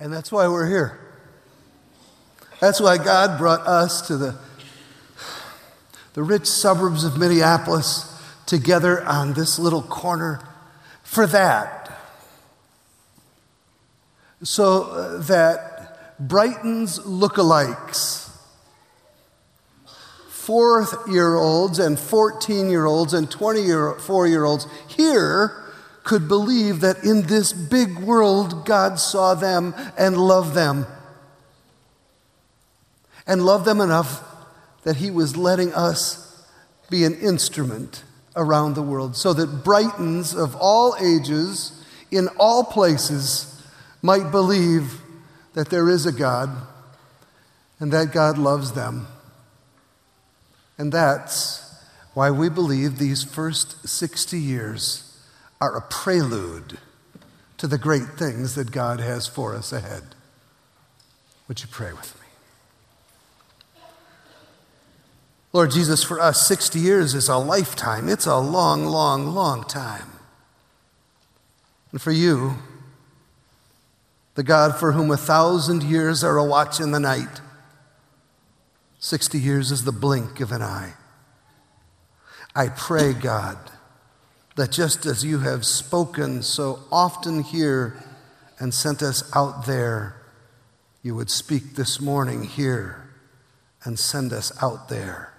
And that's why we're here. That's why God brought us to the, the rich suburbs of Minneapolis together on this little corner for that. So uh, that Brighton's lookalikes, four year olds and 14 year olds and 24 year olds here could believe that in this big world, God saw them and loved them. And loved them enough that He was letting us be an instrument around the world so that Brightons of all ages, in all places, might believe that there is a God and that God loves them. And that's why we believe these first 60 years are a prelude to the great things that God has for us ahead. Would you pray with me? Lord Jesus, for us, 60 years is a lifetime. It's a long, long, long time. And for you, the God for whom a thousand years are a watch in the night, 60 years is the blink of an eye. I pray, God, that just as you have spoken so often here and sent us out there, you would speak this morning here and send us out there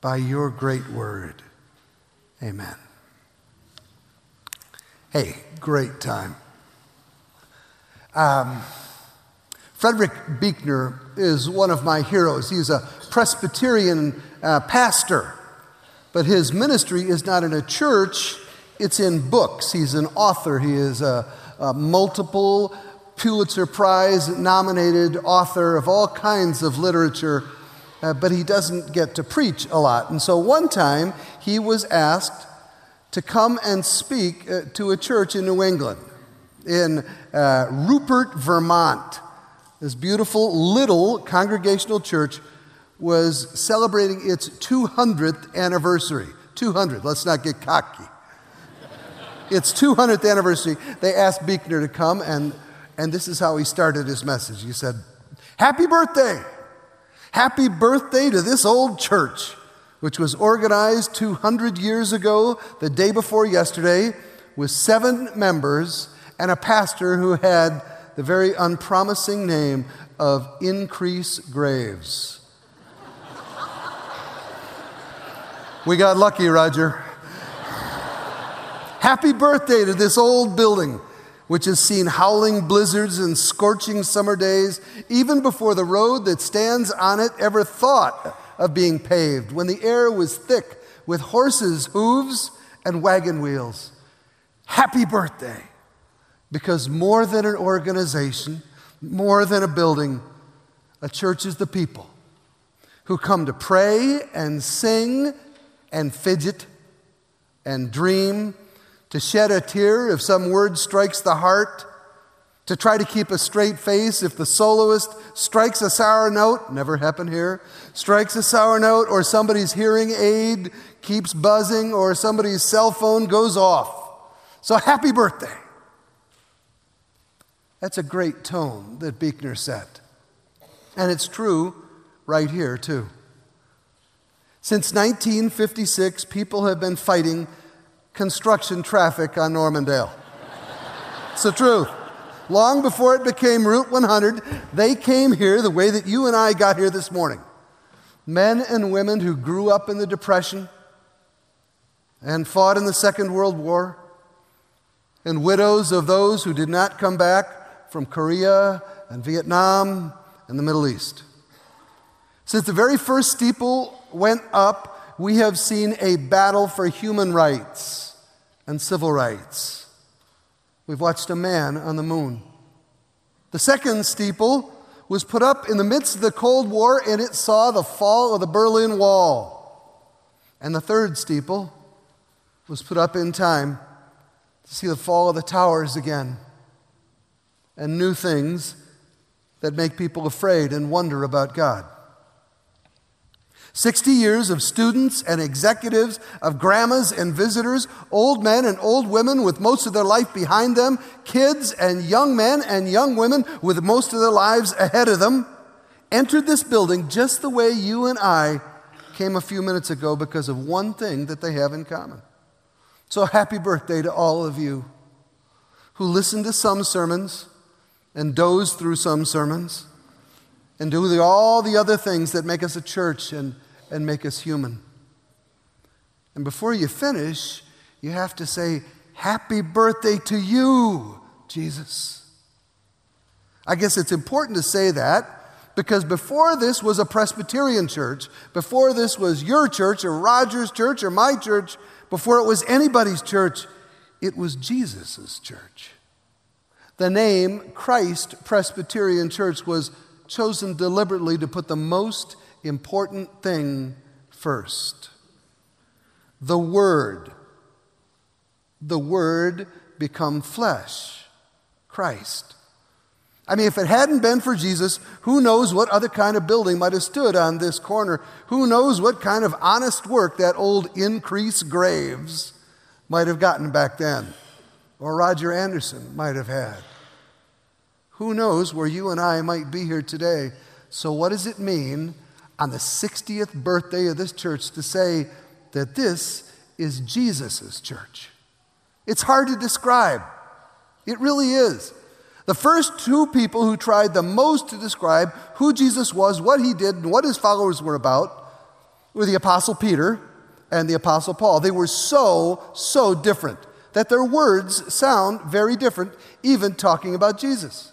by your great word. Amen. Hey, great time. Um, Frederick Buechner is one of my heroes. He's a Presbyterian uh, pastor but his ministry is not in a church, it's in books. He's an author, he is a, a multiple Pulitzer Prize nominated author of all kinds of literature, uh, but he doesn't get to preach a lot. And so one time he was asked to come and speak uh, to a church in New England, in uh, Rupert, Vermont. This beautiful little congregational church was celebrating its 200th anniversary. 200, let's not get cocky. its 200th anniversary, they asked Buechner to come, and, and this is how he started his message. He said, Happy birthday! Happy birthday to this old church, which was organized 200 years ago, the day before yesterday, with seven members and a pastor who had the very unpromising name of Increase Graves. We got lucky, Roger. Happy birthday to this old building, which has seen howling blizzards and scorching summer days, even before the road that stands on it ever thought of being paved, when the air was thick with horses' hooves and wagon wheels. Happy birthday! Because more than an organization, more than a building, a church is the people who come to pray and sing and fidget and dream, to shed a tear if some word strikes the heart, to try to keep a straight face if the soloist strikes a sour note, never happened here, strikes a sour note, or somebody's hearing aid keeps buzzing, or somebody's cell phone goes off. So happy birthday. That's a great tone that Buechner set. And it's true right here, too. Since 1956, people have been fighting construction traffic on Normandale. it's the truth. Long before it became Route 100, they came here the way that you and I got here this morning. Men and women who grew up in the Depression and fought in the Second World War, and widows of those who did not come back from Korea and Vietnam and the Middle East. Since the very first steeple went up, we have seen a battle for human rights and civil rights. We've watched a man on the moon. The second steeple was put up in the midst of the Cold War and it saw the fall of the Berlin Wall. And the third steeple was put up in time to see the fall of the towers again and new things that make people afraid and wonder about God. 60 years of students and executives, of grandmas and visitors, old men and old women with most of their life behind them, kids and young men and young women with most of their lives ahead of them, entered this building just the way you and I came a few minutes ago because of one thing that they have in common. So, happy birthday to all of you who listened to some sermons and dozed through some sermons and do the, all the other things that make us a church and, and make us human. And before you finish, you have to say, Happy birthday to you, Jesus. I guess it's important to say that because before this was a Presbyterian church, before this was your church or Roger's church or my church, before it was anybody's church, it was Jesus' church. The name Christ Presbyterian Church was chosen deliberately to put the most important thing first the Word. The Word become flesh, Christ. I mean, if it hadn't been for Jesus, who knows what other kind of building might have stood on this corner? Who knows what kind of honest work that old increase graves might have gotten back then, or Roger Anderson might have had. Who knows where you and I might be here today? So, what does it mean on the 60th birthday of this church to say that this is Jesus' church? It's hard to describe. It really is. The first two people who tried the most to describe who Jesus was, what he did, and what his followers were about were the Apostle Peter and the Apostle Paul. They were so, so different that their words sound very different, even talking about Jesus.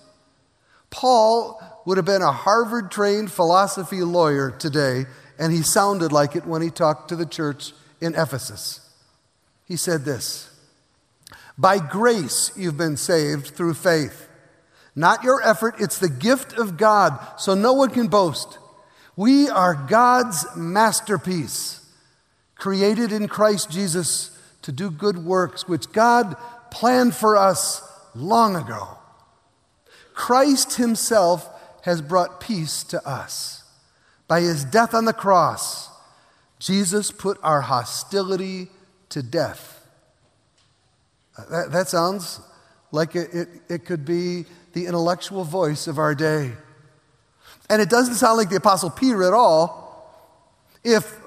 Paul would have been a Harvard trained philosophy lawyer today, and he sounded like it when he talked to the church in Ephesus. He said this By grace you've been saved through faith. Not your effort, it's the gift of God, so no one can boast. We are God's masterpiece, created in Christ Jesus to do good works, which God planned for us long ago. Christ Himself has brought peace to us. By His death on the cross, Jesus put our hostility to death. Uh, that, that sounds like it, it, it could be the intellectual voice of our day. And it doesn't sound like the Apostle Peter at all. If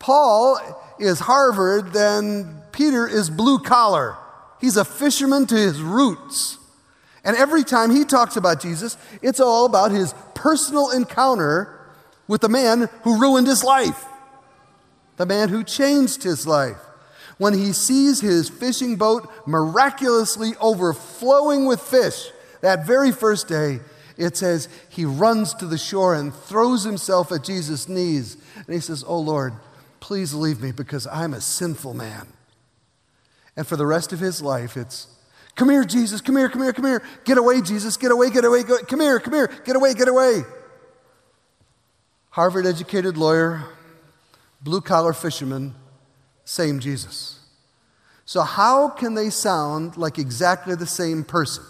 Paul is Harvard, then Peter is blue collar. He's a fisherman to his roots. And every time he talks about Jesus, it's all about his personal encounter with the man who ruined his life, the man who changed his life. When he sees his fishing boat miraculously overflowing with fish that very first day, it says he runs to the shore and throws himself at Jesus' knees. And he says, Oh Lord, please leave me because I'm a sinful man. And for the rest of his life, it's Come here, Jesus. Come here, come here, come here. Get away, Jesus. Get away, get away. Come here, come here. Get away, get away. Harvard educated lawyer, blue collar fisherman, same Jesus. So, how can they sound like exactly the same person?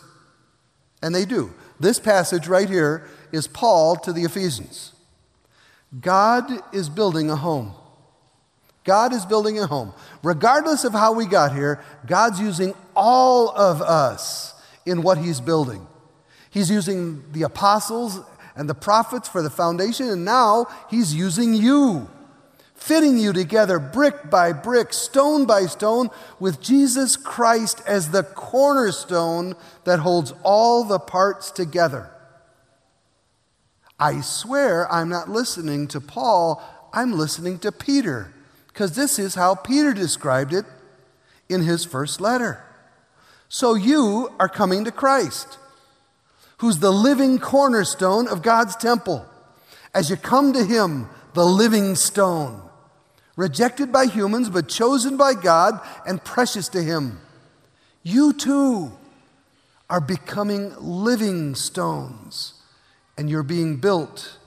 And they do. This passage right here is Paul to the Ephesians. God is building a home. God is building a home. Regardless of how we got here, God's using all of us in what He's building. He's using the apostles and the prophets for the foundation, and now He's using you, fitting you together brick by brick, stone by stone, with Jesus Christ as the cornerstone that holds all the parts together. I swear I'm not listening to Paul, I'm listening to Peter because this is how Peter described it in his first letter. So you are coming to Christ, who's the living cornerstone of God's temple. As you come to him, the living stone, rejected by humans, but chosen by God and precious to him, you too are becoming living stones, and you're being built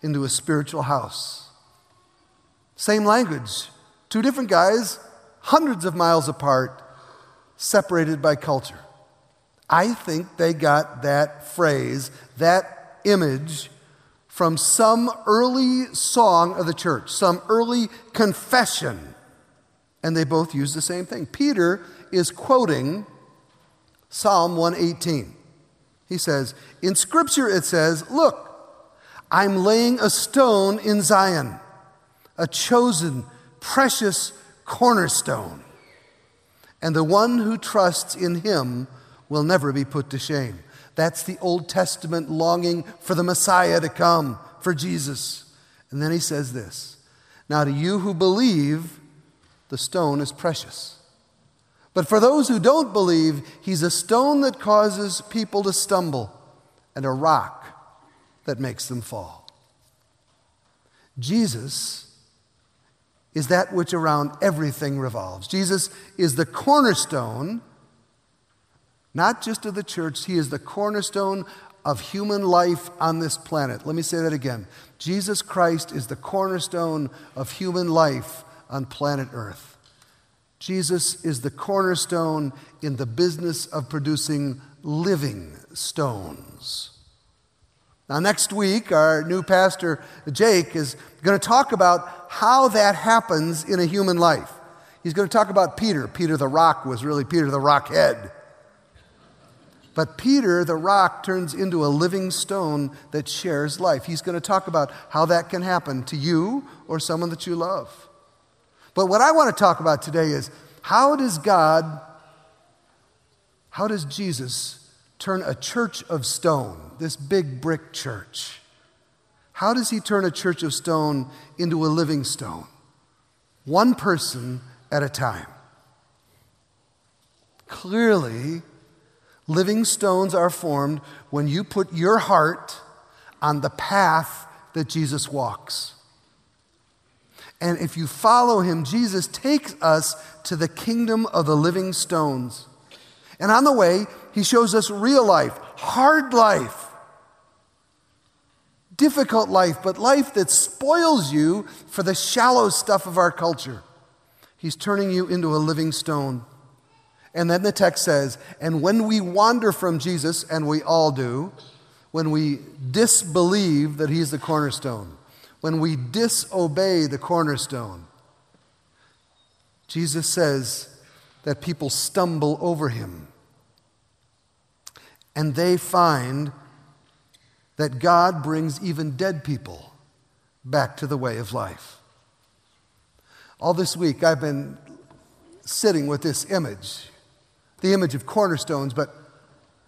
into a spiritual house. Same language Two different guys, hundreds of miles apart, separated by culture. I think they got that phrase, that image, from some early song of the church, some early confession. And they both use the same thing. Peter is quoting Psalm 118. He says, In Scripture it says, Look, I'm laying a stone in Zion, a chosen, precious cornerstone. And the one who trusts in him will never be put to shame. That's the Old Testament longing for the Messiah to come, for Jesus. And then he says this Now, to you who believe, the stone is precious. But for those who don't believe, he's a stone that causes people to stumble and a rock that makes them fall. Jesus is that which around everything revolves. Jesus is the cornerstone not just of the church, He is the cornerstone of human life on this planet. Let me say that again. Jesus Christ is the cornerstone of human life on planet Earth. Jesus is the cornerstone in the business of producing living stones. Now, next week, our new pastor, Jake, is going to talk about how that happens in a human life. He's going to talk about Peter. Peter the rock was really Peter the rock head. But Peter, the rock, turns into a living stone that shares life. He's going to talk about how that can happen to you or someone that you love. But what I want to talk about today is how does God, how does Jesus turn a church of stone, this big brick church, how does he turn a church of stone into a living stone? One person at a time. Clearly, Living stones are formed when you put your heart on the path that Jesus walks. And if you follow him, Jesus takes us to the kingdom of the living stones. And on the way, he shows us real life, hard life, difficult life, but life that spoils you for the shallow stuff of our culture. He's turning you into a living stone. And then the text says, and when we wander from Jesus, and we all do, when we disbelieve that he's the cornerstone, when we disobey the cornerstone, Jesus says that people stumble over him. And they find that God brings even dead people back to the way of life. All this week, I've been sitting with this image the image of cornerstones, but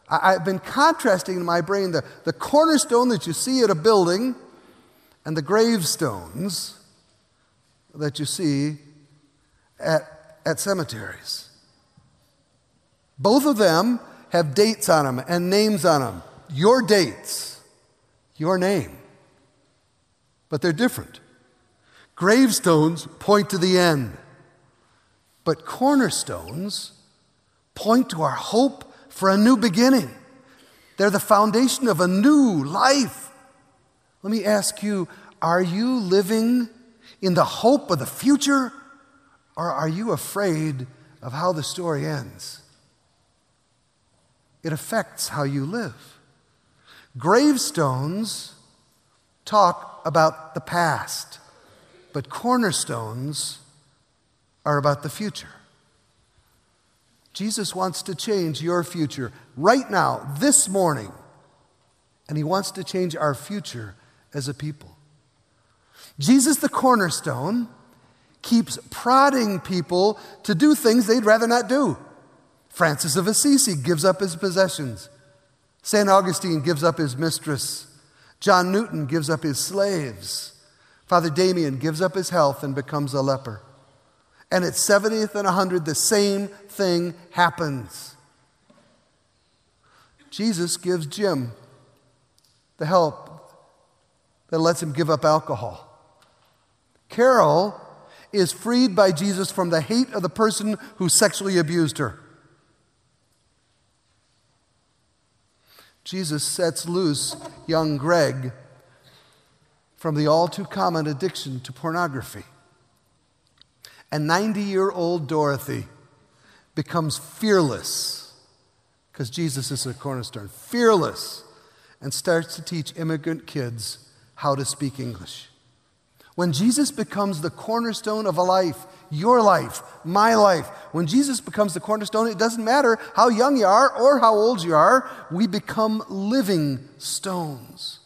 I, have been contrasting in my brain the, the cornerstone that you see at a building and the gravestones that you see at, at cemeteries. Both of them have dates on them and names on them. Your dates, your name. But they're different. Gravestones point to the end, but cornerstones point to our hope for a new beginning. They're the foundation of a new life. Let me ask you are you living in the hope of the future, or are you afraid of how the story ends? It affects how you live. Gravestones talk about the past, but cornerstones are about the future. Jesus wants to change your future right now, this morning. And he wants to change our future as a people. Jesus, the cornerstone, keeps prodding people to do things they'd rather not do. Francis of Assisi gives up his possessions. St. Augustine gives up his mistress. John Newton gives up his slaves. Father Damien gives up his health and becomes a leper. And at 70th and 100, the same thing happens. Jesus gives Jim the help that lets him give up alcohol. Carol is freed by Jesus from the hate of the person who sexually abused her. Jesus sets loose young Greg from the all too common addiction to pornography. And 90 year old Dorothy becomes fearless because Jesus is a cornerstone, fearless, and starts to teach immigrant kids how to speak English. When Jesus becomes the cornerstone of a life, your life, my life, when Jesus becomes the cornerstone, it doesn't matter how young you are or how old you are, we become living stones.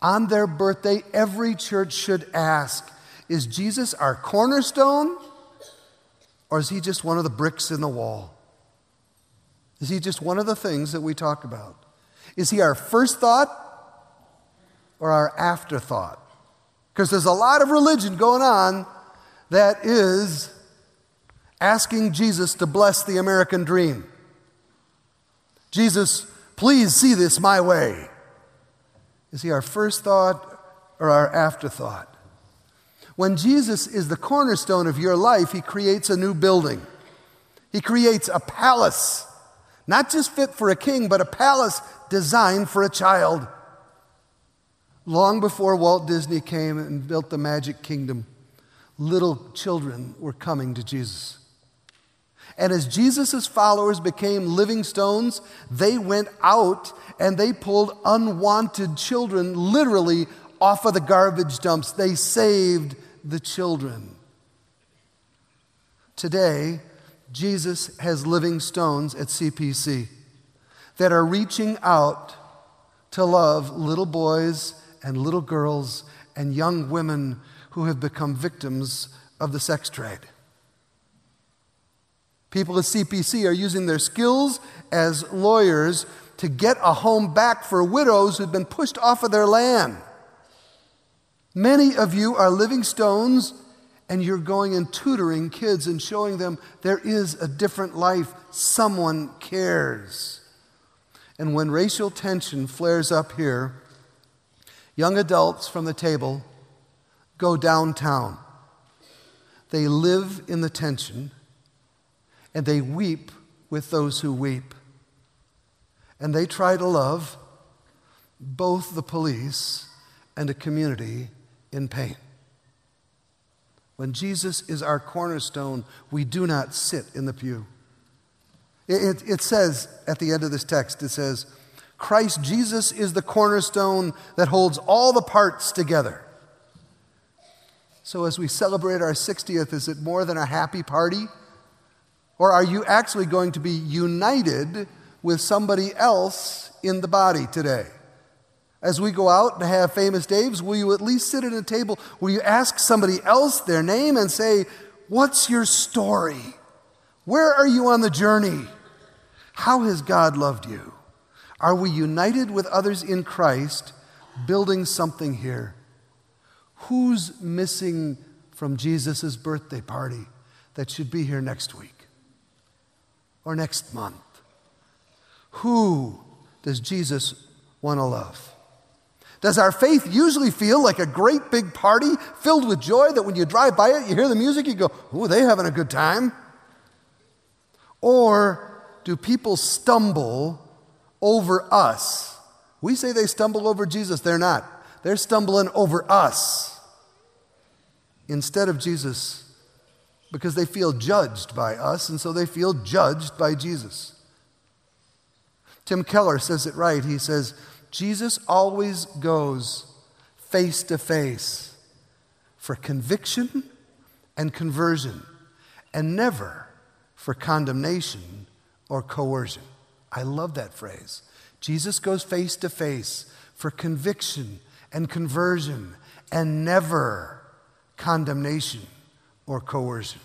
On their birthday, every church should ask Is Jesus our cornerstone? Or is he just one of the bricks in the wall? Is he just one of the things that we talk about? Is he our first thought or our afterthought? Because there's a lot of religion going on that is asking Jesus to bless the American dream. Jesus, please see this my way. Is he our first thought or our afterthought? When Jesus is the cornerstone of your life, he creates a new building. He creates a palace, not just fit for a king, but a palace designed for a child. Long before Walt Disney came and built the Magic Kingdom, little children were coming to Jesus. And as Jesus' followers became living stones, they went out and they pulled unwanted children literally off of the garbage dumps. They saved the children. Today, Jesus has living stones at CPC that are reaching out to love little boys and little girls and young women who have become victims of the sex trade. People at CPC are using their skills as lawyers to get a home back for widows who've been pushed off of their land. Many of you are living stones and you're going and tutoring kids and showing them there is a different life. Someone cares. And when racial tension flares up here, young adults from the table go downtown. They live in the tension and they weep with those who weep. And they try to love both the police and a community in pain. When Jesus is our cornerstone, we do not sit in the pew. It, it, it, says at the end of this text, it says, Christ Jesus is the cornerstone that holds all the parts together. So as we celebrate our 60th, is it more than a happy party? Or are you actually going to be united with somebody else in the body today? As we go out and have famous Daves, will you at least sit at a table where you ask somebody else their name and say, What's your story? Where are you on the journey? How has God loved you? Are we united with others in Christ, building something here? Who's missing from Jesus' birthday party that should be here next week? or next month? Who does Jesus want to love? Does our faith usually feel like a great big party filled with joy that when you drive by it, you hear the music, you go, Ooh, they having a good time? Or do people stumble over us? We say they stumble over Jesus, they're not. They're stumbling over us instead of Jesus because they feel judged by us, and so they feel judged by Jesus. Tim Keller says it right. He says, Jesus always goes face to face for conviction and conversion, and never for condemnation or coercion. I love that phrase. Jesus goes face to face for conviction and conversion, and never condemnation or coercion.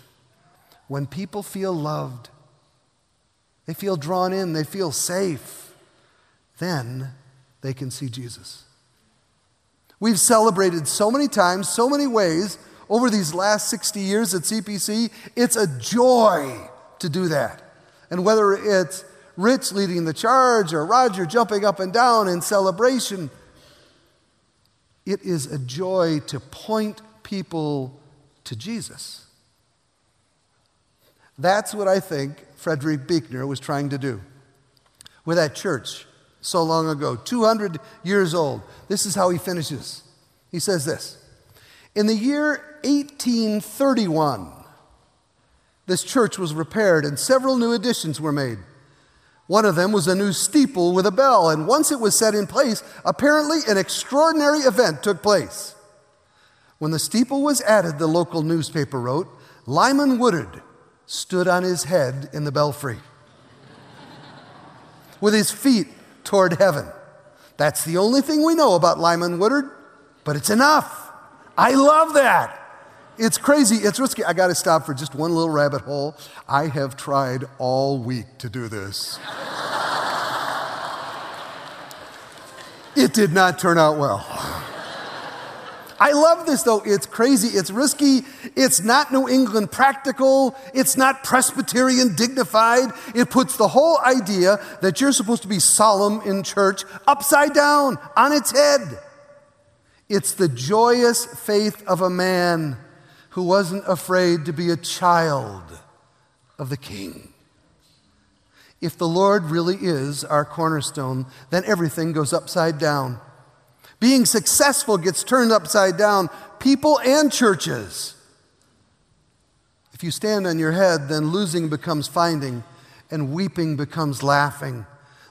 When people feel loved, they feel drawn in, they feel safe, then they can see Jesus. We've celebrated so many times, so many ways over these last 60 years at CPC. It's a joy to do that. And whether it's Rich leading the charge or Roger jumping up and down in celebration, it is a joy to point people to Jesus. That's what I think Frederick Buechner was trying to do with that church so long ago, 200 years old. This is how he finishes. He says this In the year 1831, this church was repaired and several new additions were made. One of them was a new steeple with a bell, and once it was set in place, apparently an extraordinary event took place. When the steeple was added, the local newspaper wrote, Lyman Woodard stood on his head in the belfry with his feet toward heaven. That's the only thing we know about Lyman Woodard, but it's enough. I love that. It's crazy. It's risky. I got to stop for just one little rabbit hole. I have tried all week to do this. it did not turn out well. I love this though. It's crazy. It's risky. It's not New England practical. It's not Presbyterian dignified. It puts the whole idea that you're supposed to be solemn in church upside down on its head. It's the joyous faith of a man who wasn't afraid to be a child of the king. If the Lord really is our cornerstone, then everything goes upside down. Being successful gets turned upside down, people and churches. If you stand on your head, then losing becomes finding, and weeping becomes laughing.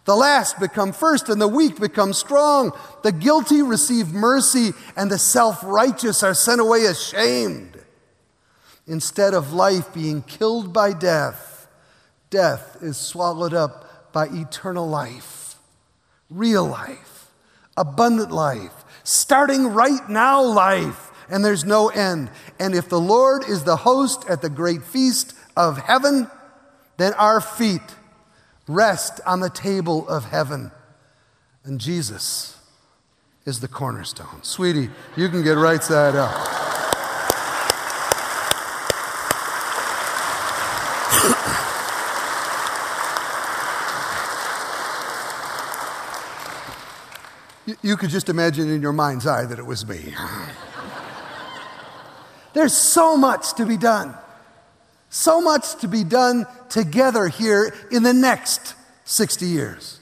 The last become first, and the weak become strong. The guilty receive mercy, and the self righteous are sent away ashamed. Instead of life being killed by death, death is swallowed up by eternal life, real life abundant life, starting right now life, and there's no end. And if the Lord is the host at the great feast of heaven, then our feet rest on the table of heaven. And Jesus is the cornerstone. Sweetie, you can get right side up. You could just imagine in your mind's eye that it was me. There's so much to be done. So much to be done together here in the next 60 years.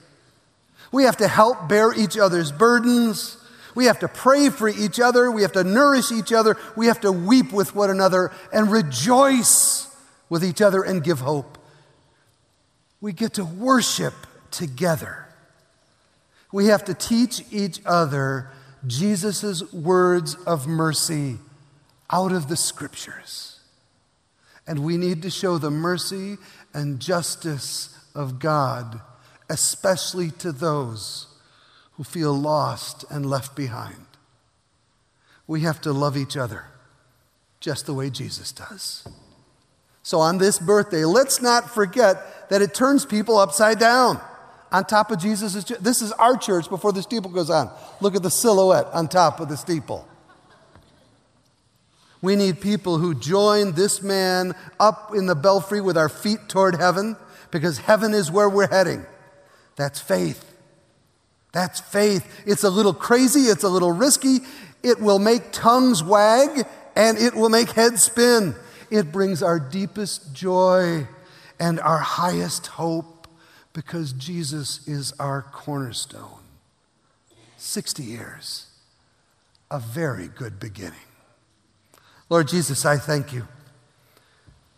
We have to help bear each other's burdens. We have to pray for each other. We have to nourish each other. We have to weep with one another and rejoice with each other and give hope. We get to worship together. We have to teach each other Jesus' words of mercy out of the scriptures. And we need to show the mercy and justice of God, especially to those who feel lost and left behind. We have to love each other just the way Jesus does. So, on this birthday, let's not forget that it turns people upside down on top of Jesus' This is our church before the steeple goes on. Look at the silhouette on top of the steeple. We need people who join this man up in the belfry with our feet toward heaven because heaven is where we're heading. That's faith. That's faith. It's a little crazy, it's a little risky. It will make tongues wag and it will make heads spin. It brings our deepest joy and our highest hope because Jesus is our cornerstone. 60 years, a very good beginning. Lord Jesus, I thank you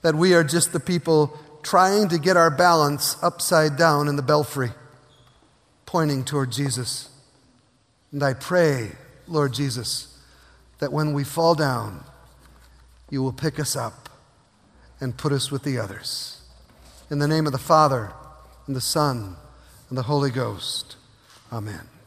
that we are just the people trying to get our balance upside down in the belfry, pointing toward Jesus. And I pray, Lord Jesus, that when we fall down, you will pick us up and put us with the others. In the name of the Father, and the Son, and the Holy Ghost. Amen.